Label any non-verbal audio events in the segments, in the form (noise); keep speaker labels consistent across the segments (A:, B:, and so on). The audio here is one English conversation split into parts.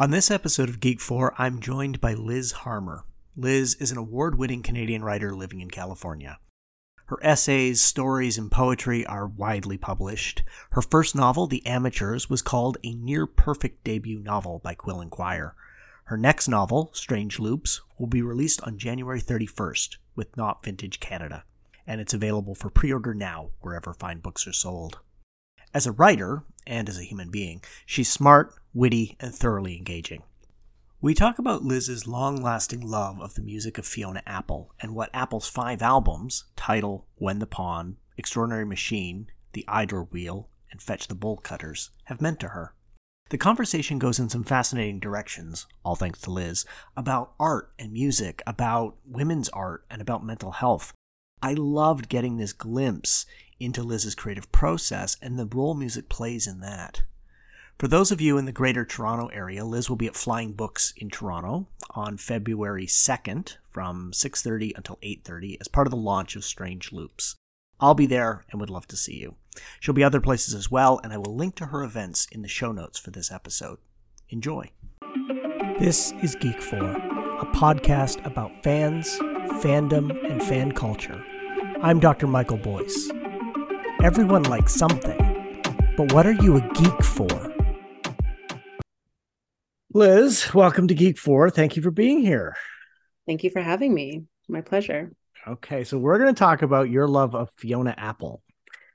A: On this episode of Geek 4, I'm joined by Liz Harmer. Liz is an award winning Canadian writer living in California. Her essays, stories, and poetry are widely published. Her first novel, The Amateurs, was called a near perfect debut novel by Quill and Quire. Her next novel, Strange Loops, will be released on January 31st with Knopf Vintage Canada, and it's available for pre order now wherever fine books are sold. As a writer, and as a human being, she's smart, witty, and thoroughly engaging. We talk about Liz's long lasting love of the music of Fiona Apple and what Apple's five albums title When the Pawn, Extraordinary Machine, The Idler Wheel, and Fetch the Bolt Cutters have meant to her. The conversation goes in some fascinating directions, all thanks to Liz, about art and music, about women's art, and about mental health. I loved getting this glimpse into Liz's creative process and the role music plays in that. For those of you in the greater Toronto area, Liz will be at Flying Books in Toronto on February 2nd from 6:30 until 8:30 as part of the launch of Strange Loops. I'll be there and would love to see you. She'll be other places as well, and I will link to her events in the show notes for this episode. Enjoy. This is Geek 4, a podcast about fans, fandom, and fan culture. I'm Dr. Michael Boyce. Everyone likes something, but what are you a geek for? Liz, welcome to Geek 4. Thank you for being here.
B: Thank you for having me. My pleasure.
A: Okay, so we're going to talk about your love of Fiona Apple.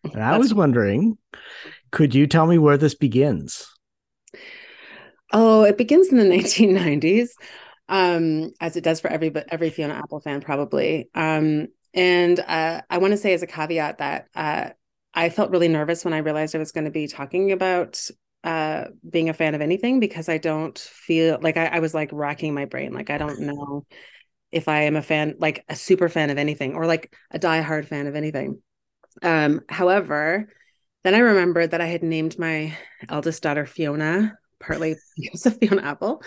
A: And I was wondering, could you tell me where this begins?
B: Oh, it begins in the (laughs) 1990s, um, as it does for every every Fiona Apple fan, probably. Um, and uh, I want to say as a caveat that uh, I felt really nervous when I realized I was going to be talking about uh, being a fan of anything because I don't feel like I, I was like racking my brain. Like I don't know if I am a fan, like a super fan of anything, or like a diehard fan of anything. Um, however, then I remembered that I had named my eldest daughter Fiona, partly (laughs) because of Fiona Apple.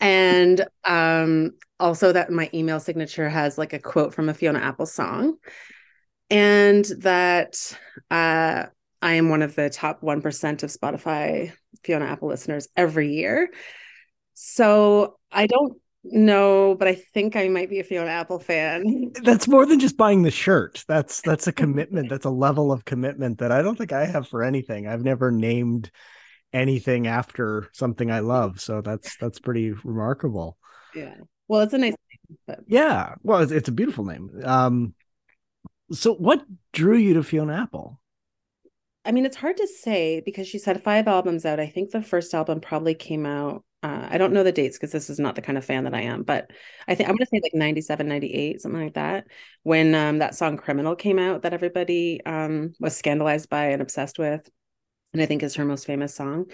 B: And um, also that my email signature has like a quote from a Fiona Apple song. And that uh, I am one of the top 1% of Spotify Fiona Apple listeners every year. So I don't know, but I think I might be a Fiona Apple fan. (laughs)
A: That's more than just buying the shirt. That's that's a commitment. that's a level of commitment that I don't think I have for anything. I've never named anything after something I love. So that's that's pretty remarkable.
B: Yeah. Well, it's a nice name, but
A: yeah. Well, it's, it's a beautiful name. Um so what drew you to Fiona Apple?
B: I mean, it's hard to say because she's had five albums out. I think the first album probably came out uh, I don't know the dates because this is not the kind of fan that I am, but I think I'm going to say like 97, 98, something like that. When um, that song Criminal came out that everybody um, was scandalized by and obsessed with. And I think is her most famous song.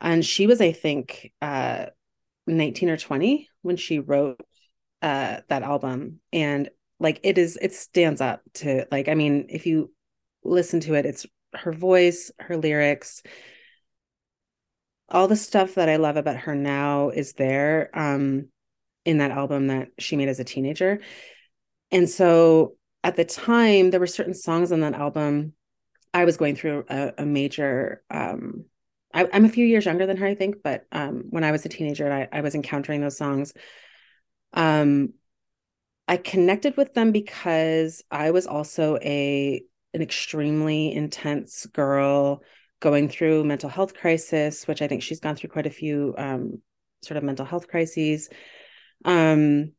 B: And she was, I think, uh, 19 or 20 when she wrote uh, that album. And like it is, it stands up to like, I mean, if you listen to it, it's her voice, her lyrics, all the stuff that I love about her now is there um, in that album that she made as a teenager. And so at the time, there were certain songs on that album. I was going through a, a major. Um, I, am a few years younger than her, I think, but um, when I was a teenager I, I was encountering those songs, um, I connected with them because I was also a an extremely intense girl going through mental health crisis, which I think she's gone through quite a few um, sort of mental health crises. Um,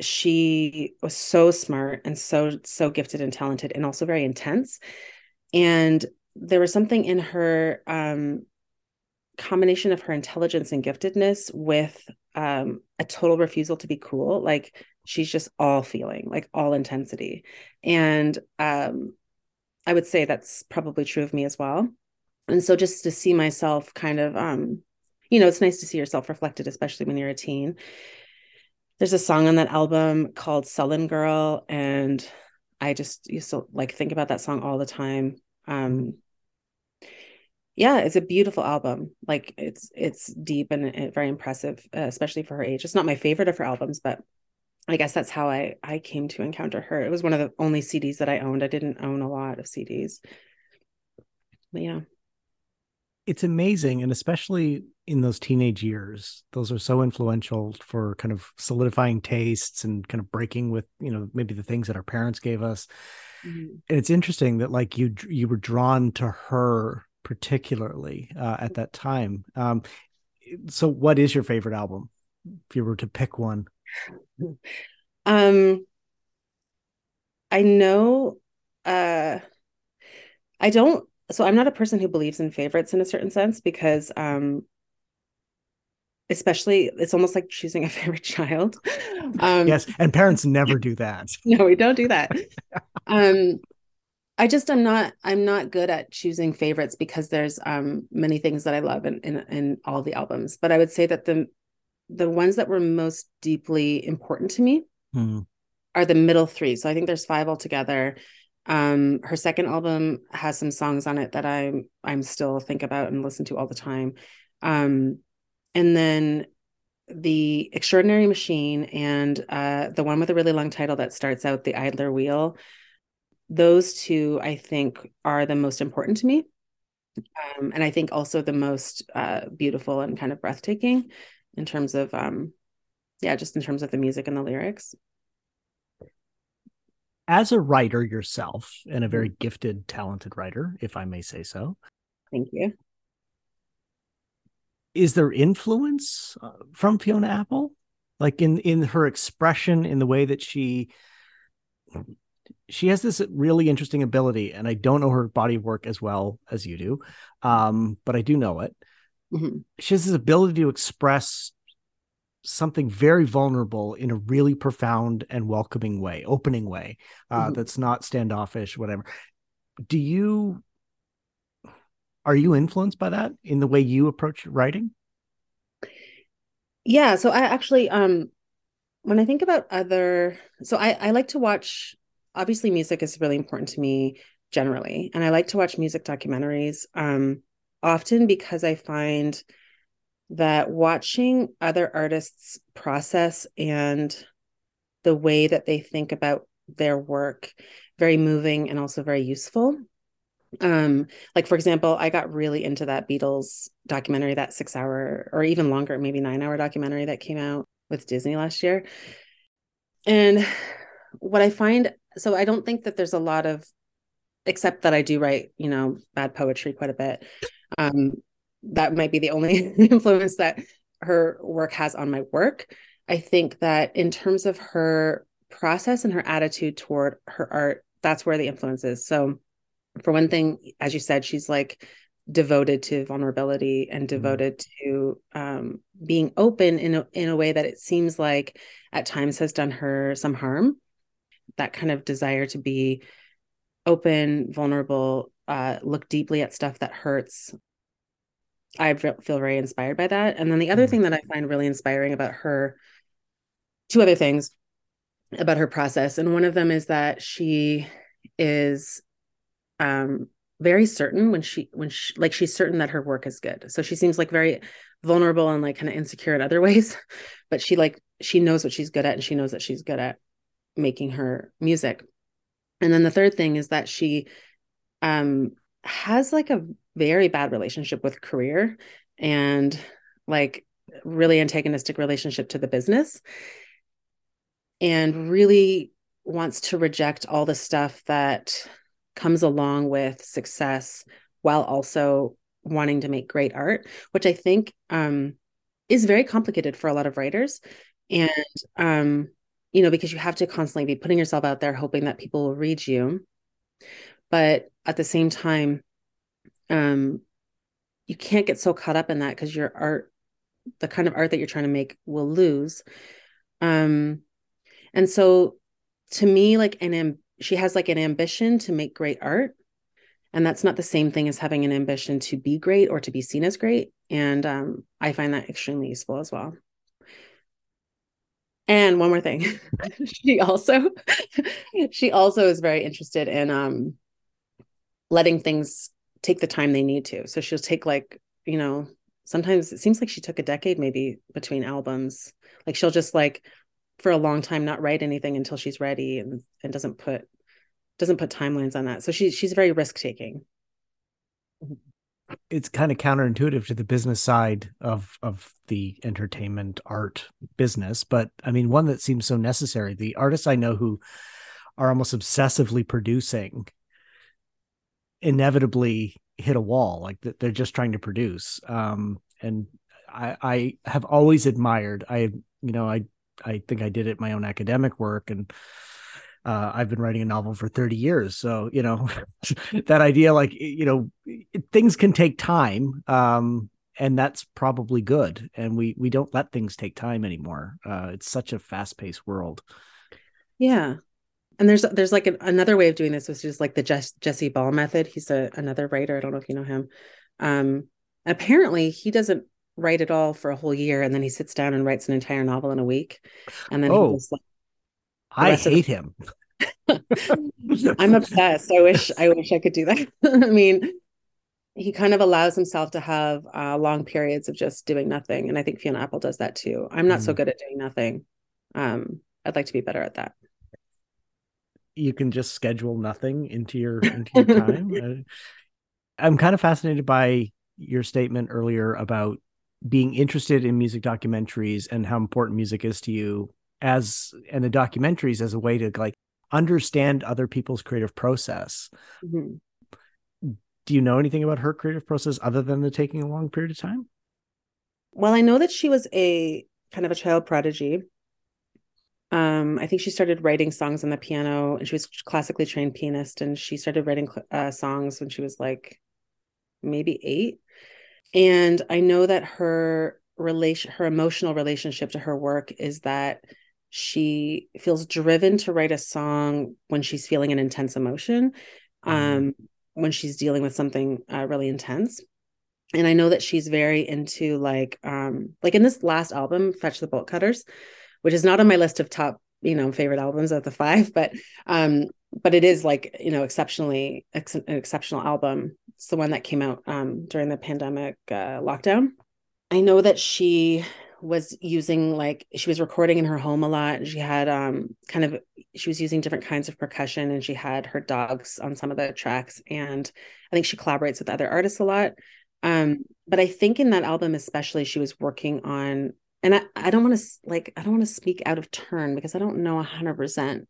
B: she was so smart and so so gifted and talented, and also very intense. And there was something in her um, combination of her intelligence and giftedness with um, a total refusal to be cool. Like she's just all feeling, like all intensity, and um, I would say that's probably true of me as well. And so just to see myself kind of um you know it's nice to see yourself reflected especially when you're a teen. There's a song on that album called sullen girl and i just used to like think about that song all the time. Um yeah it's a beautiful album. Like it's it's deep and, and very impressive uh, especially for her age. It's not my favorite of her albums but i guess that's how i i came to encounter her. It was one of the only cds that i owned. I didn't own a lot of cds but yeah.
A: It's amazing and especially in those teenage years those are so influential for kind of solidifying tastes and kind of breaking with you know maybe the things that our parents gave us. Mm-hmm. and it's interesting that like you you were drawn to her particularly uh, at that time. Um so what is your favorite album if you were to pick one? (laughs)
B: Um i know uh i don't so i'm not a person who believes in favorites in a certain sense because um especially it's almost like choosing a (laughs) favorite child.
A: Um yes and parents (laughs) never do that.
B: No we don't do that. Um i just i'm not i'm not good at choosing favorites because there's um many things that i love in in, in all the albums but i would say that the the ones that were most deeply important to me hmm. are the middle three so i think there's five altogether um, her second album has some songs on it that I'm I'm still think about and listen to all the time. Um, and then the Extraordinary Machine and uh, the one with a really long title that starts out the Idler Wheel. Those two, I think, are the most important to me. Um, and I think also the most uh, beautiful and kind of breathtaking in terms of, um, yeah, just in terms of the music and the lyrics
A: as a writer yourself and a very mm-hmm. gifted talented writer if i may say so
B: thank you
A: is there influence uh, from fiona apple like in in her expression in the way that she she has this really interesting ability and i don't know her body of work as well as you do um, but i do know it mm-hmm. she has this ability to express something very vulnerable in a really profound and welcoming way, opening way uh, mm-hmm. that's not standoffish, whatever. Do you are you influenced by that in the way you approach writing?
B: Yeah, so I actually um when I think about other so I I like to watch obviously music is really important to me generally and I like to watch music documentaries um often because I find that watching other artists process and the way that they think about their work very moving and also very useful. Um like for example i got really into that beatles documentary that six hour or even longer maybe nine hour documentary that came out with disney last year. And what i find so i don't think that there's a lot of except that i do write you know bad poetry quite a bit um that might be the only (laughs) influence that her work has on my work. I think that in terms of her process and her attitude toward her art, that's where the influence is. So, for one thing, as you said, she's like devoted to vulnerability and mm-hmm. devoted to um, being open in a, in a way that it seems like at times has done her some harm. That kind of desire to be open, vulnerable, uh, look deeply at stuff that hurts, I feel very inspired by that. And then the other mm-hmm. thing that I find really inspiring about her, two other things about her process. And one of them is that she is um, very certain when she, when she, like, she's certain that her work is good. So she seems like very vulnerable and like kind of insecure in other (laughs) ways, but she, like, she knows what she's good at and she knows that she's good at making her music. And then the third thing is that she um, has like a very bad relationship with career and like really antagonistic relationship to the business and really wants to reject all the stuff that comes along with success while also wanting to make great art which i think um, is very complicated for a lot of writers and um, you know because you have to constantly be putting yourself out there hoping that people will read you. But at the same time um you can't get so caught up in that because your art the kind of art that you're trying to make will lose. Um and so to me like an she has like an ambition to make great art and that's not the same thing as having an ambition to be great or to be seen as great. And um, i find that extremely useful as well and one more thing (laughs) (laughs) she also (laughs) she also is very interested in um letting things take the time they need to. So she'll take like, you know, sometimes it seems like she took a decade maybe between albums. Like she'll just like for a long time not write anything until she's ready and and doesn't put doesn't put timelines on that. So she she's very risk taking.
A: It's kind of counterintuitive to the business side of of the entertainment art business but i mean one that seems so necessary the artists i know who are almost obsessively producing inevitably hit a wall like they're just trying to produce um and i i have always admired i you know i i think i did it my own academic work and uh, I've been writing a novel for 30 years. So, you know, (laughs) that idea, like, you know, things can take time. Um, and that's probably good. And we, we don't let things take time anymore. Uh, it's such a fast paced world.
B: Yeah. And there's, there's like an, another way of doing this, which is like the Jess, Jesse Ball method. He's a, another writer. I don't know if you know him. Um, apparently he doesn't write it all for a whole year. And then he sits down and writes an entire novel in a week. And then oh. he's like,
A: I hate him. (laughs)
B: I'm obsessed. I wish I wish I could do that. (laughs) I mean, he kind of allows himself to have uh, long periods of just doing nothing, and I think Fiona Apple does that too. I'm not mm. so good at doing nothing. Um, I'd like to be better at that.
A: You can just schedule nothing into your into your time. (laughs) Uh, I'm kind of fascinated by your statement earlier about being interested in music documentaries and how important music is to you as and the documentaries as a way to like understand other people's creative process. Mm-hmm. Do you know anything about her creative process other than the taking a long period of time?
B: Well, I know that she was a kind of a child prodigy. Um, I think she started writing songs on the piano, and she was classically trained pianist, and she started writing uh, songs when she was like maybe eight. And I know that her relation, her emotional relationship to her work is that she feels driven to write a song when she's feeling an intense emotion mm-hmm. um, when she's dealing with something uh, really intense. And i know that she's very into like um like in this last album fetch the bolt cutters which is not on my list of top you know favorite albums of the five (laughs) but um but it is like you know exceptionally ex- an exceptional album. It's the one that came out um during the pandemic uh, lockdown. I know that she was using like she was recording in her home a lot. She had um kind of she was using different kinds of percussion and she had her dogs on some of the tracks and I think she collaborates with other artists a lot. Um but I think in that album especially she was working on and I, I don't want to like I don't want to speak out of turn because I don't know 100%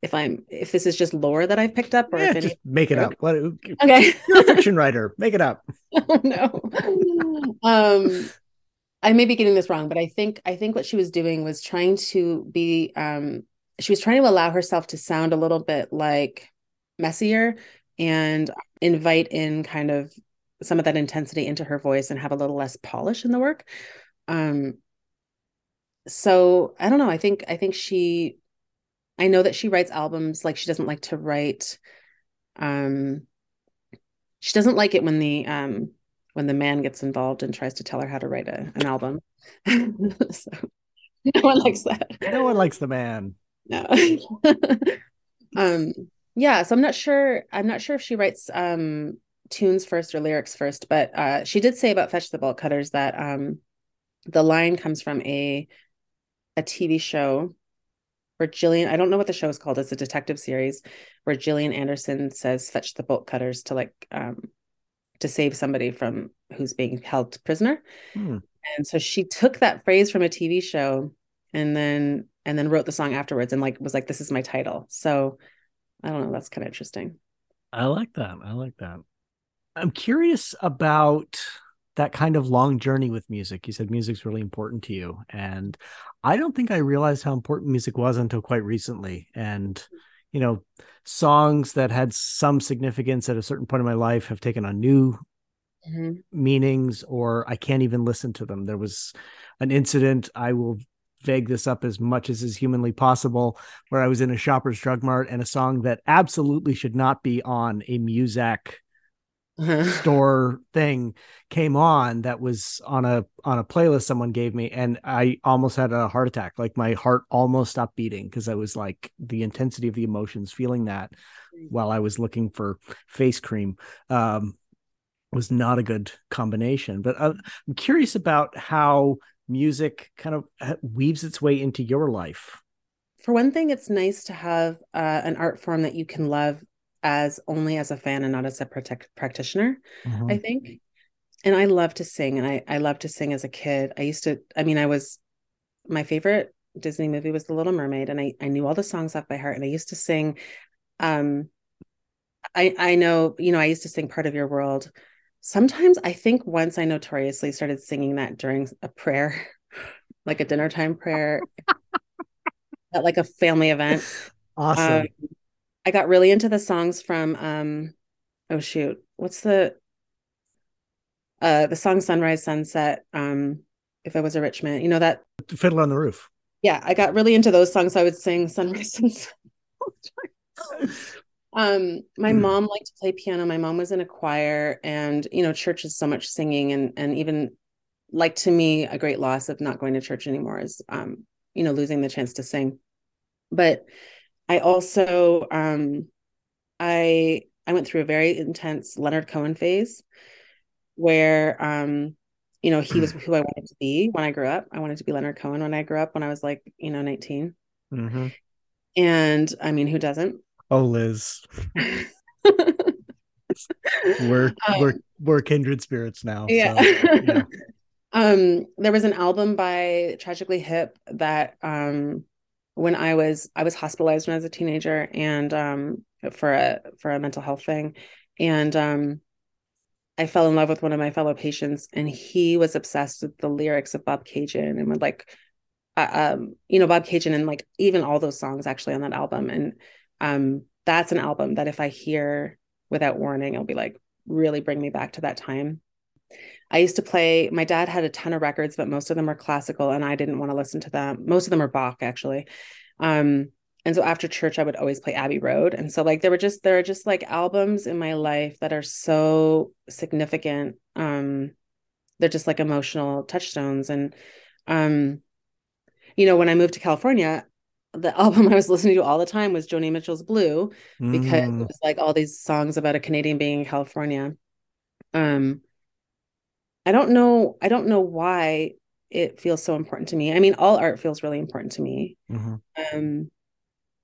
B: if I'm if this is just lore that I've picked up or
A: yeah,
B: if
A: just any- make it up. What, (laughs) okay. You're a fiction writer. Make it up. (laughs)
B: oh no. (laughs) um I may be getting this wrong, but I think I think what she was doing was trying to be um she was trying to allow herself to sound a little bit like messier and invite in kind of some of that intensity into her voice and have a little less polish in the work. Um so I don't know, I think I think she I know that she writes albums like she doesn't like to write um she doesn't like it when the um when the man gets involved and tries to tell her how to write a, an album. (laughs) so no one likes that.
A: No one likes the man.
B: No. (laughs) um yeah, so I'm not sure I'm not sure if she writes um tunes first or lyrics first, but uh she did say about Fetch the Bolt Cutters that um the line comes from a a TV show where Gillian, I don't know what the show is called, it's a detective series where Gillian Anderson says fetch the bolt cutters to like um to save somebody from who's being held prisoner. Hmm. And so she took that phrase from a TV show and then and then wrote the song afterwards and like was like this is my title. So I don't know, that's kind of interesting.
A: I like that. I like that. I'm curious about that kind of long journey with music. You said music's really important to you and I don't think I realized how important music was until quite recently and you know songs that had some significance at a certain point in my life have taken on new mm-hmm. meanings or I can't even listen to them. There was an incident I will vague this up as much as is humanly possible where I was in a Shoppers Drug Mart and a song that absolutely should not be on a Muzak store thing came on that was on a on a playlist someone gave me and I almost had a heart attack. Like my heart almost stopped beating because I was like the intensity of the emotions feeling that while I was looking for face cream um, was not a good combination. But uh, I'm curious about how music kind of uh, weaves its way into your life.
B: For one thing it's nice to have uh, an art form that you can love as only as a fan and not as a protect- practitioner mm-hmm. i think and I love to sing, and I I love to sing as a kid. I used to. I mean, I was my favorite Disney movie was The Little Mermaid, and I I knew all the songs off by heart, and I used to sing. Um, I I know you know I used to sing Part of Your World. Sometimes I think once I notoriously started singing that during a prayer, (laughs) like a dinner time prayer, (laughs) at like a family event.
A: Awesome. Um,
B: I got really into the songs from um oh shoot, what's the uh the song Sunrise Sunset um if I was a rich man, you know that
A: Fiddle on the Roof.
B: Yeah, I got really into those songs so I would sing Sunrise (laughs) Sunset. um my mm. mom liked to play piano. My mom was in a choir and you know church is so much singing and and even like to me a great loss of not going to church anymore is um you know losing the chance to sing. But I also um I I went through a very intense Leonard Cohen phase where um you know he was who I wanted to be when I grew up. I wanted to be Leonard Cohen when I grew up when I was like, you know, 19. Mm-hmm. And I mean, who doesn't?
A: Oh, Liz. (laughs) we're um, we're we're kindred spirits now.
B: Yeah. So, yeah. (laughs) um there was an album by Tragically Hip that um when I was I was hospitalized when I was a teenager and um for a for a mental health thing. And um I fell in love with one of my fellow patients and he was obsessed with the lyrics of Bobcaygeon and would like uh, um you know Bobcaygeon and like even all those songs actually on that album. And um that's an album that if I hear without warning it'll be like really bring me back to that time I used to play, my dad had a ton of records, but most of them are classical and I didn't want to listen to them. Most of them are Bach, actually. Um, and so after church, I would always play Abbey Road. And so, like, there were just, there are just like albums in my life that are so significant. Um, they're just like emotional touchstones. And, um, you know, when I moved to California, the (laughs) album I was listening to all the time was Joni Mitchell's Blue because mm. it was like all these songs about a Canadian being in California. Um, I don't know. I don't know why it feels so important to me. I mean, all art feels really important to me. Mm-hmm. Um,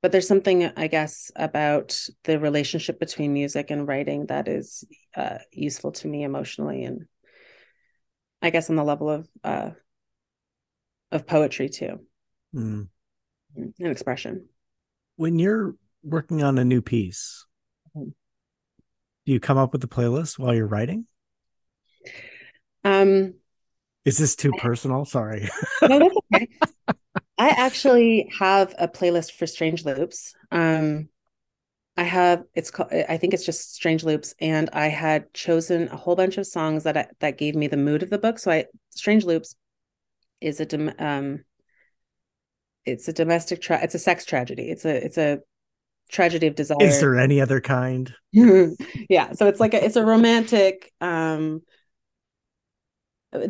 B: but there's something, I guess, about the relationship between music and writing that is uh, useful to me emotionally, and I guess on the level of uh, of poetry too, mm. and expression.
A: When you're working on a new piece, mm-hmm. do you come up with a playlist while you're writing?
B: Um,
A: is this too personal? Sorry.
B: no, that's (laughs) okay. I actually have a playlist for Strange Loops. Um, I have it's called I think it's just Strange Loops, and I had chosen a whole bunch of songs that I, that gave me the mood of the book. So I Strange Loops is a um, it's a domestic tra- it's a sex tragedy. It's a it's a tragedy of desire.
A: Is there any other kind? (laughs)
B: yeah, so it's like a it's a romantic um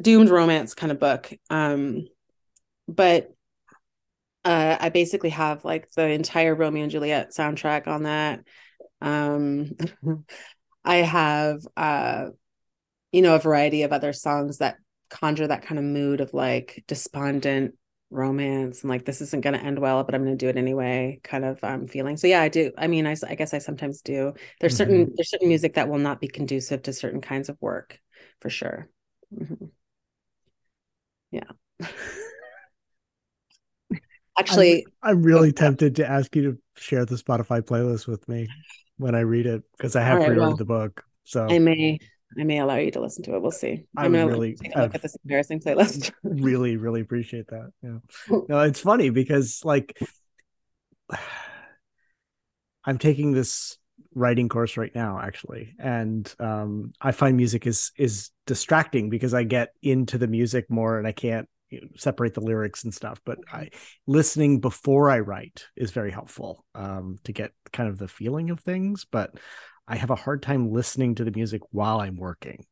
B: doomed romance kind of book. Um, but uh, I basically have like the entire Romeo and Juliet soundtrack on that. Um, (laughs) I have, uh, you know, a variety of other songs that conjure that kind of mood of like despondent romance and like this isn't going to end well but i'm going to do it anyway kind of um feeling so yeah i do i mean i, I guess i sometimes do there's mm-hmm. certain there's certain music that will not be conducive to certain kinds of work for sure Mm-hmm. Yeah. (laughs) Actually,
A: I'm, I'm really oh, tempted to ask you to share the Spotify playlist with me when I read it because I have right, pre-ordered well, the book. So
B: I may I may allow you to listen to it. We'll see. I'm, I'm gonna really take a look I've, at this embarrassing playlist. (laughs)
A: really, really appreciate that. Yeah. (laughs) no, it's funny because like (sighs) I'm taking this writing course right now actually. And um, i find music is is distracting because i get into the music more and i can't you know, separate the lyrics and stuff. But i listening before i write is very helpful um, to get kind of the feeling of things. But i have a hard time listening to the music while i'm working.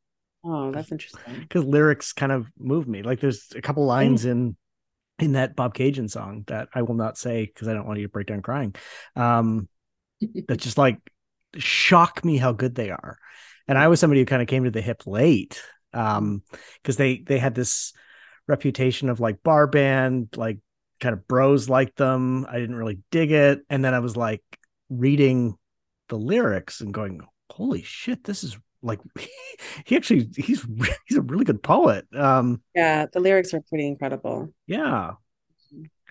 B: Oh that's (laughs) interesting.
A: Because lyrics kind of move me. Like there's a couple lines in in that Bobcaygeon song that i will not say because i don't want you to break down crying. Um (laughs) that just like shock me how good they are. And I was somebody who kind of came to the hip late um because they they had this reputation of like bar band like kind of bros like them i didn't really dig it and then i was like reading the lyrics and going holy shit this is like (laughs) he actually he's (laughs) he's a really good poet. Um,
B: yeah, the lyrics are pretty incredible.
A: Yeah,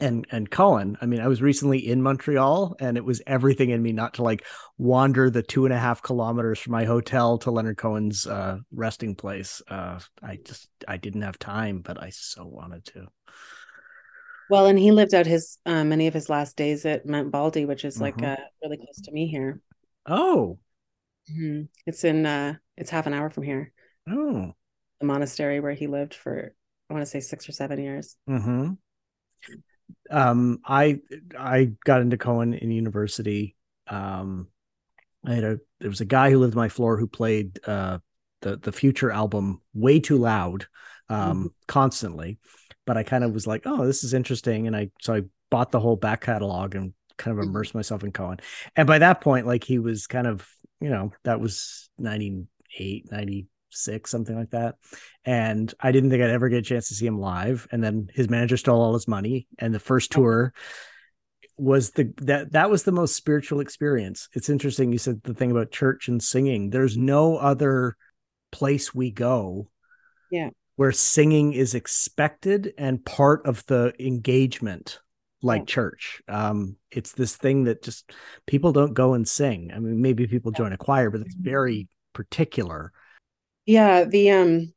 A: and and Cohen. I mean, I was recently in Montreal, and it was everything in me not to like wander the two and a half kilometers from my hotel to Leonard Cohen's uh, resting place. Uh, I just I didn't have time, but I so wanted to.
B: Well, and he lived out his uh, many of his last days at Mount Baldy, which is like mm-hmm. uh, really close to me here.
A: Oh,
B: mm-hmm. it's in uh, it's half an hour from here.
A: Oh,
B: the monastery where he lived for I want to say six or seven years.
A: Mm-hmm um, I I got into Cohen in university. Um, I had a there was a guy who lived on my floor who played uh, the the Future album way too loud, um, mm-hmm. constantly. But I kind of was like, oh, this is interesting, and I so I bought the whole back catalog and kind of mm-hmm. immersed myself in Cohen. And by that point, like he was kind of you know that was 98, 90 six, something like that. And I didn't think I'd ever get a chance to see him live. And then his manager stole all his money. And the first tour was the that that was the most spiritual experience. It's interesting. You said the thing about church and singing. There's no other place we go.
B: Yeah.
A: Where singing is expected and part of the engagement like yeah. church. Um, it's this thing that just people don't go and sing. I mean, maybe people join a choir, but it's very particular.
B: Yeah, the um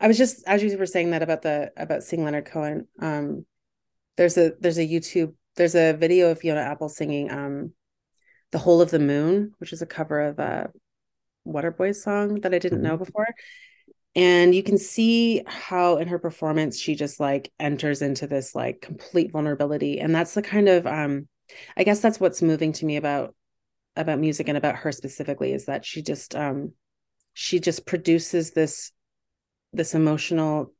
B: I was just as you were saying that about the about seeing Leonard Cohen. Um there's a there's a YouTube there's a video of Fiona Apple singing um The Whole of the Moon, which is a cover of a Waterboys song that I didn't mm-hmm. know before. And you can see how in her performance she just like enters into this like complete vulnerability. And that's the kind of um I guess that's what's moving to me about about music and about her specifically is that she just um she just produces this this emotional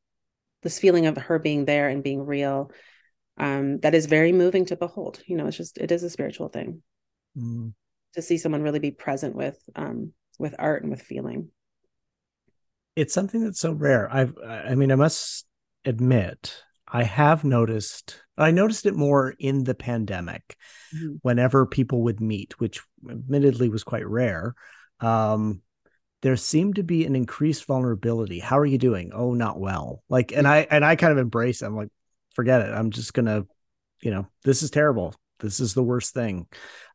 B: this feeling of her being there and being real um that is very moving to behold you know it's just it is a spiritual thing mm. to see someone really be present with um with art and with feeling
A: it's something that's so rare i've i mean i must admit i have noticed i noticed it more in the pandemic mm-hmm. whenever people would meet which admittedly was quite rare um there seemed to be an increased vulnerability. How are you doing? Oh, not well. Like, and I and I kind of embrace. It. I'm like, forget it. I'm just gonna, you know, this is terrible. This is the worst thing.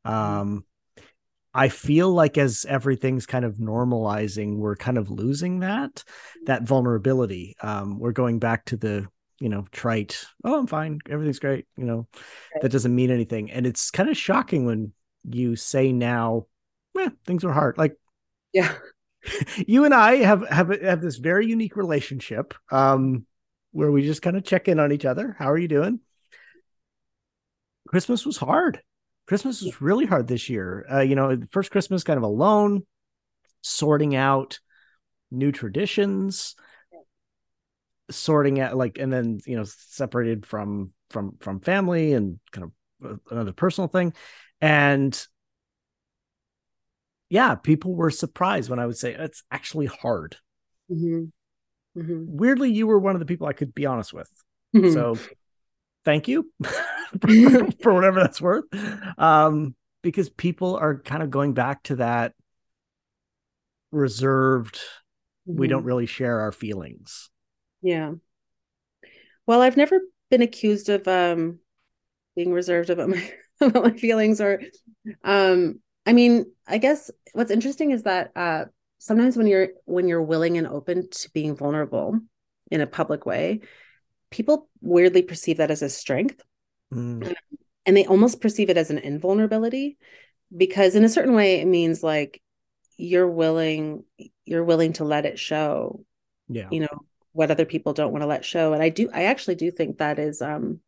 A: Mm-hmm. Um, I feel like as everything's kind of normalizing, we're kind of losing that that vulnerability. Um, we're going back to the you know trite. Oh, I'm fine. Everything's great. You know, that doesn't mean anything. And it's kind of shocking when you say now, eh, things are hard. Like,
B: yeah
A: you and I have have have this very unique relationship um, where we just kind of check in on each other. How are you doing? Christmas was hard. Christmas was really hard this year. Uh, you know, first Christmas kind of alone, sorting out new traditions, sorting out like, and then you know, separated from from from family and kind of uh, another personal thing, and yeah, people were surprised when I would say it's actually hard. Mm-hmm. Mm-hmm. Weirdly, you were one of the people I could be honest with. Mm-hmm. So thank you (laughs) (laughs) for whatever that's worth. Um, because people are kind of going back to that reserved, we don't mm-hmm. really share our feelings.
B: Yeah. Well, I've never been accused of um being reserved about my (laughs) about my feelings or um I mean, I guess what's interesting is that uh, sometimes when you're when you're willing and open to being vulnerable in a public way, people weirdly perceive that as a strength, mm. and they almost perceive it as an invulnerability because in a certain way it means like you're willing you're willing to let it show.
A: Yeah,
B: you know what other people don't want to let show, and I do I actually do think that is um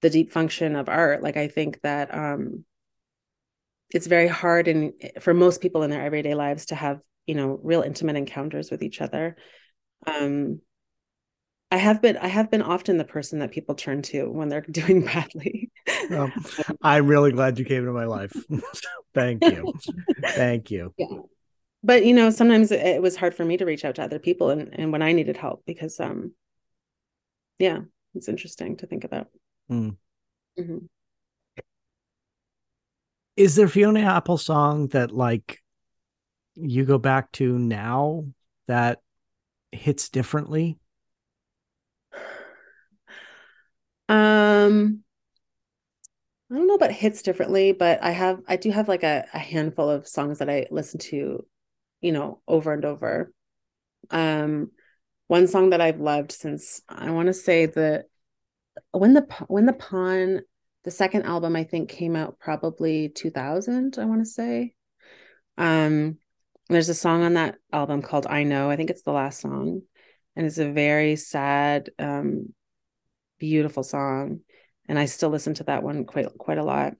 B: the deep function of art. Like I think that um it's very hard and for most people in their everyday lives to have you know real intimate encounters with each other. Um i have been i have been often the person that people turn to when they're (laughs) doing badly.
A: Well, i'm really glad you came into my life. (laughs) Thank you. Thank you. (laughs)
B: Yeah. But you know sometimes it, it, was hard for me to reach out to other people and, and when i needed help because um yeah it's interesting to think about. Mm. mm-hmm
A: is there Fiona Apple song that like you go back to now that hits differently?
B: Um I don't know about hits differently, but I have I do have like a, a handful of songs that I listen to, you know, over and over. Um one song that I've loved since I want to say the when the when the pawn the second album I think came out probably 2000 I want to say um there's a song on that album called I Know I think it's the last song and it's a very sad um beautiful song and I still listen to that one quite quite a lot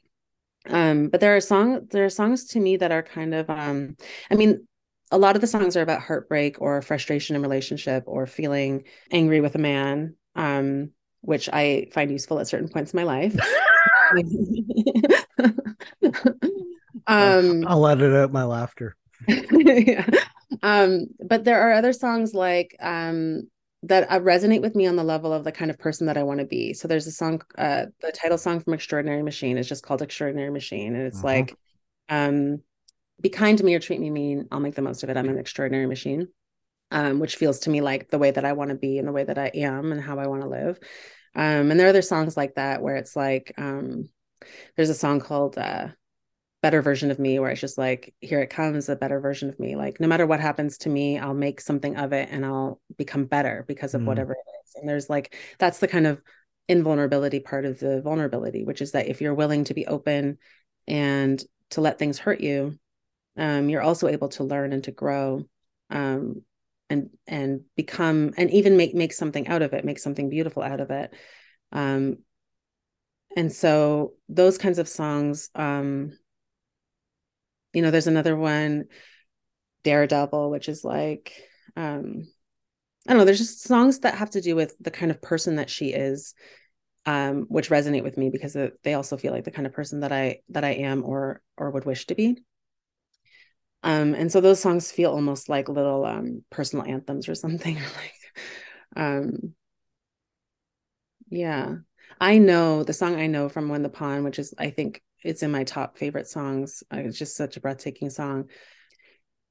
B: um but there are songs there are songs to me that are kind of um I mean a lot of the songs are about heartbreak or frustration in relationship or feeling angry with a man um which I find useful at certain points in my life. (laughs) (laughs)
A: um, I'll edit out my laughter. (laughs)
B: yeah. Um, but there are other songs like um, that uh, resonate with me on the level of the kind of person that I want to be. So there's a song, uh, the title song from Extraordinary Machine is just called Extraordinary Machine, and it's uh-huh. like, um, "Be kind to me or treat me mean. I'll make the most of it. I'm an extraordinary machine." um, which feels to me like the way that I want to be and the way that I am and how I want to live. Um, and there are other songs like that where it's like, um, there's a song called uh, Better Version of Me where it's just like, here it comes, a better version of me. Like, no matter what happens to me, I'll make something of it and I'll become better because of mm. whatever it is. And there's like, that's the kind of invulnerability part of the vulnerability, which is that if you're willing to be open and to let things hurt you, um, you're also able to learn and to grow um, and and become and even make make something out of it make something beautiful out of it. Um and so those kinds of songs um you know there's another one daredevil which is like um i don't know there's just songs that have to do with the kind of person that she is um which resonate with me because they also feel like the kind of person that i that i am or or would wish to be um, and so those songs feel almost like little um, personal anthems or something. (laughs) like, um, yeah, I know the song I know from When the Pawn, which is I think it's in my top favorite songs. Uh, it's just such a breathtaking song.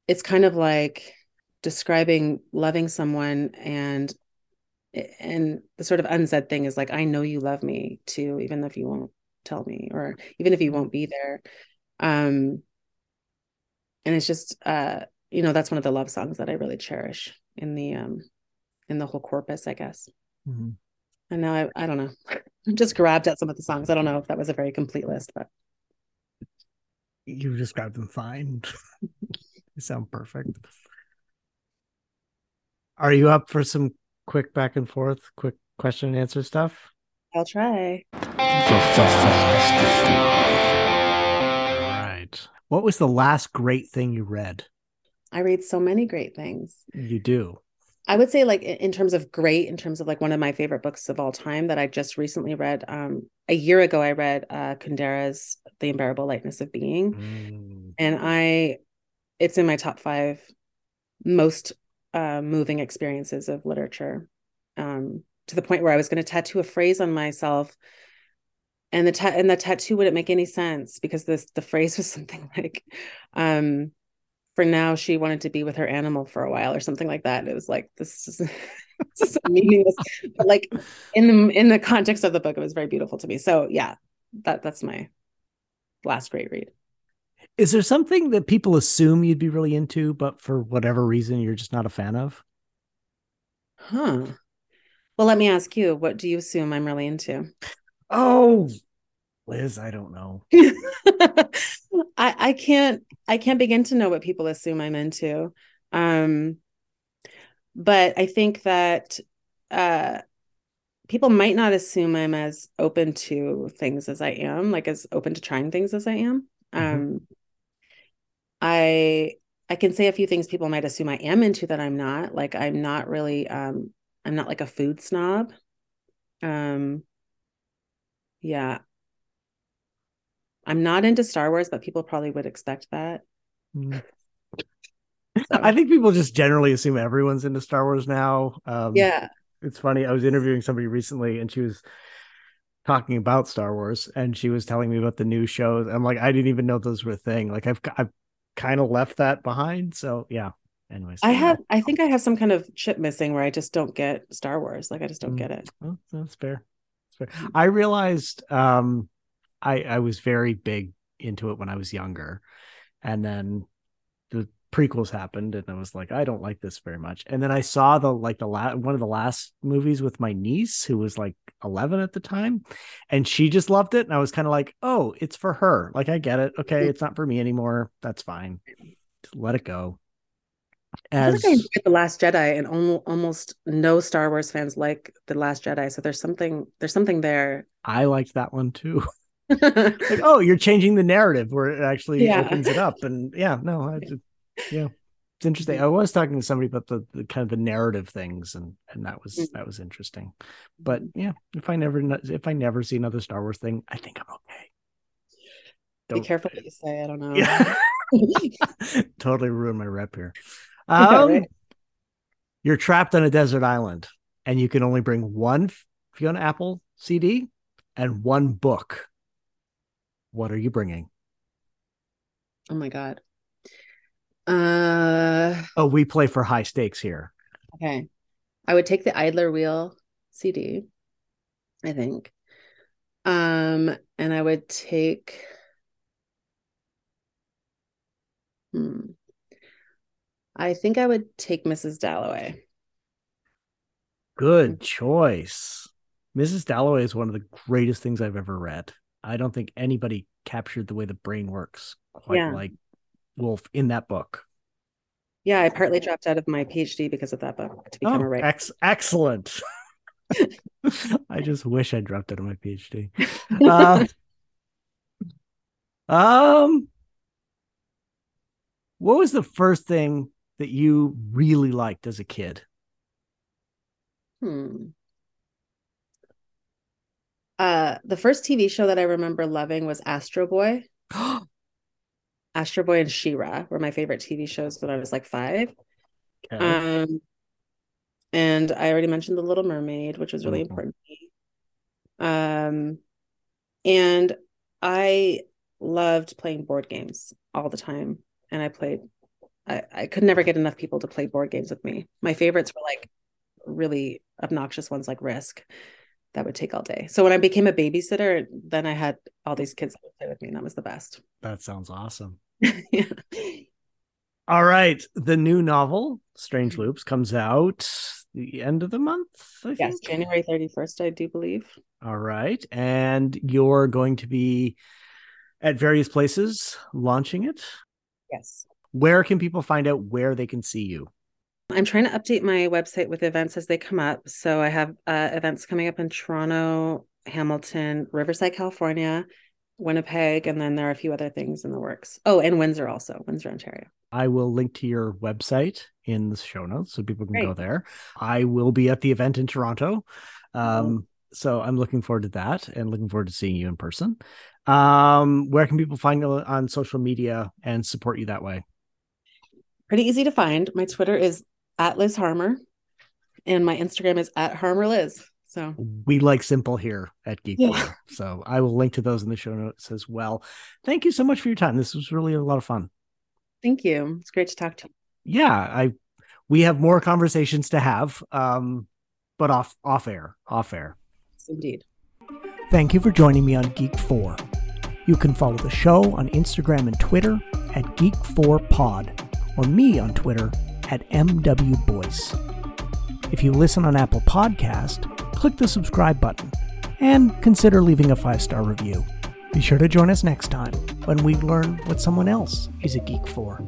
B: It's kind of like describing loving someone and and the sort of unsaid thing is like I know you love me too, even if you won't tell me or even if you won't be there. Um, and it's just uh you know that's one of the love songs that i really cherish in the um in the whole corpus i guess. Mm-hmm. and now I, I don't know. (laughs) I'm just grabbed at some of the songs. I don't know if that was a very complete list but.
A: You described them fine. (laughs) You sound perfect. Are you up for some quick back and forth quick question and answer stuff?
B: I'll try
A: what was the last great thing you read?
B: I read so many great things.
A: You do.
B: I would say, like in terms of great, in terms of like one of my favorite books of all time that I just recently read. Um, a year ago, I read uh, Kundera's "The Unbearable Lightness of Being," mm. and I, it's in my top five most uh, moving experiences of literature. Um, to the point where I was going to tattoo a phrase on myself and the ta- and the tattoo wouldn't make any sense because this the phrase (laughs) was something like um for now she wanted to be with her animal for a while or something like that. It was like this is, (laughs) this is meaningless. But like in the in the context of the book it was very beautiful to me. So yeah that that's my last great read.
A: Is there something that people assume you'd be really into but for whatever reason you're just not a fan of?
B: Huh. Well let me ask you what do you assume i'm really into
A: Oh, Liz, I don't know. (laughs)
B: I I can't I can't begin to know what people assume I'm into. Um but I think that uh people might not assume I'm as open to things as I am, like as open to trying things as I am. Mm-hmm. Um I I can say a few things people might assume I am into that I'm not. Like I'm not really um I'm not like a food snob. Um yeah. I'm not into Star Wars, but people probably would expect that. Mm.
A: So. (laughs) I think people just generally assume everyone's into Star Wars now.
B: Um, yeah.
A: It's funny. I was interviewing somebody recently and she was talking about Star Wars and she was telling me about the new shows. I'm like, I didn't even know those were a thing. Like I've I've kind of left that behind. So yeah. Anyways,
B: I have I think I have some kind of chip missing where I just don't get Star Wars. Like I just don't
A: Mm.
B: get it.
A: Well, that's fair. (laughs) I realized um I I was very big into it when I was younger. And then the prequels happened and I was like I don't like this very much. And then I saw the like the last one of the last movies with my niece who was like 11 at the time and she just loved it and I was kind of like, "Oh, it's for her." Like I get it. Okay, it's not for me anymore. That's fine. Just let it go.
B: I feel like I enjoyed The Last Jedi, and almost almost no Star Wars fans like The Last Jedi. So there's something there's something there.
A: I liked that one too. (laughs) like oh you're changing the narrative where it actually
B: Yeah.
A: opens it up and yeah no I, yeah it's interesting i was talking to somebody about the, the kind of the narrative things and and that was
B: Mhm.
A: that was interesting but yeah if i never if i never see another star wars thing i think i'm okay
B: Be
A: Don't-
B: careful (laughs) what you say. I don't know.
A: yeah (laughs) totally ruined my rep here (laughs) um
B: right.
A: you're trapped on a desert island and you can only bring one fiona apple cd and one book what are you bringing
B: Oh my god. Uh
A: oh we play for high stakes here
B: okay. I would take the Idler Wheel CD, I think. Um, and I would take hmm. I think I would take Mrs. Dalloway.
A: Good choice. Mrs. Dalloway is one of the greatest things I've ever read. I don't think anybody captured the way the brain works quite
B: Yeah.
A: like Woolf in that book.
B: Yeah, I partly dropped out of my PhD because of that book to become a
A: Oh,
B: writer.
A: ex- excellent. (laughs) (laughs) I just wish I dropped out of my PhD. (laughs) Uh, um, what was the first thing that you really liked as a kid?
B: Hmm. Uh, the first TV show that I remember loving was Astro Boy. (gasps) Astro Boy and She-Ra were my favorite TV shows when I was like five.
A: Okay.
B: Um, and I already mentioned The Little Mermaid, which was really
A: Mhm.
B: important to me. Um, and I loved playing board games all the time. And I played, I, I could never get enough people to play board games with me. My favorites were like really obnoxious ones like Risk that would take all day. So when I became a babysitter, then I had all these kids that would play with me, and that was the best.
A: that sounds awesome. (laughs)
B: yeah.
A: All right. The new novel, Strange mm-hmm. Loops, comes out the end of the month, I
B: Yes,
A: think.
B: January 31st, I do believe.
A: All right. And you're going to be at various places launching it.
B: Yes.
A: Where can people find out where they can see you?
B: I'm trying to update my website with events as they come up. So I have uh, events coming up in Toronto, Hamilton, Riverside, California, Winnipeg, and then there are a few other things in the works. Oh, and Windsor also, Windsor, Ontario.
A: I will link to your website in the show notes so people can go there. I will be at the event in Toronto. Um, so I'm looking forward to that and looking forward to seeing you in person. Um, where can people find you on social media and support you that way?
B: Pretty easy to find. My Twitter is at Liz Harmer, and my Instagram is at Harmer Liz. So
A: we like simple here at Geek
B: Yeah.
A: So I will link to those in the show notes as well. Thank you so much for your time. This was really a lot of fun.
B: thank you. It's great to talk to you.
A: Yeah, I we have more conversations to have, um, but off off air, off air.
B: Yes, indeed.
C: Thank you for joining me on Geek 4. You can follow the show on Instagram and Twitter at Geek4Pod or me on Twitter at MWBoyce. If you listen on Apple Podcast, click the subscribe button and consider leaving a five-star review. Be sure to join us next time when we learn what someone else is a geek for.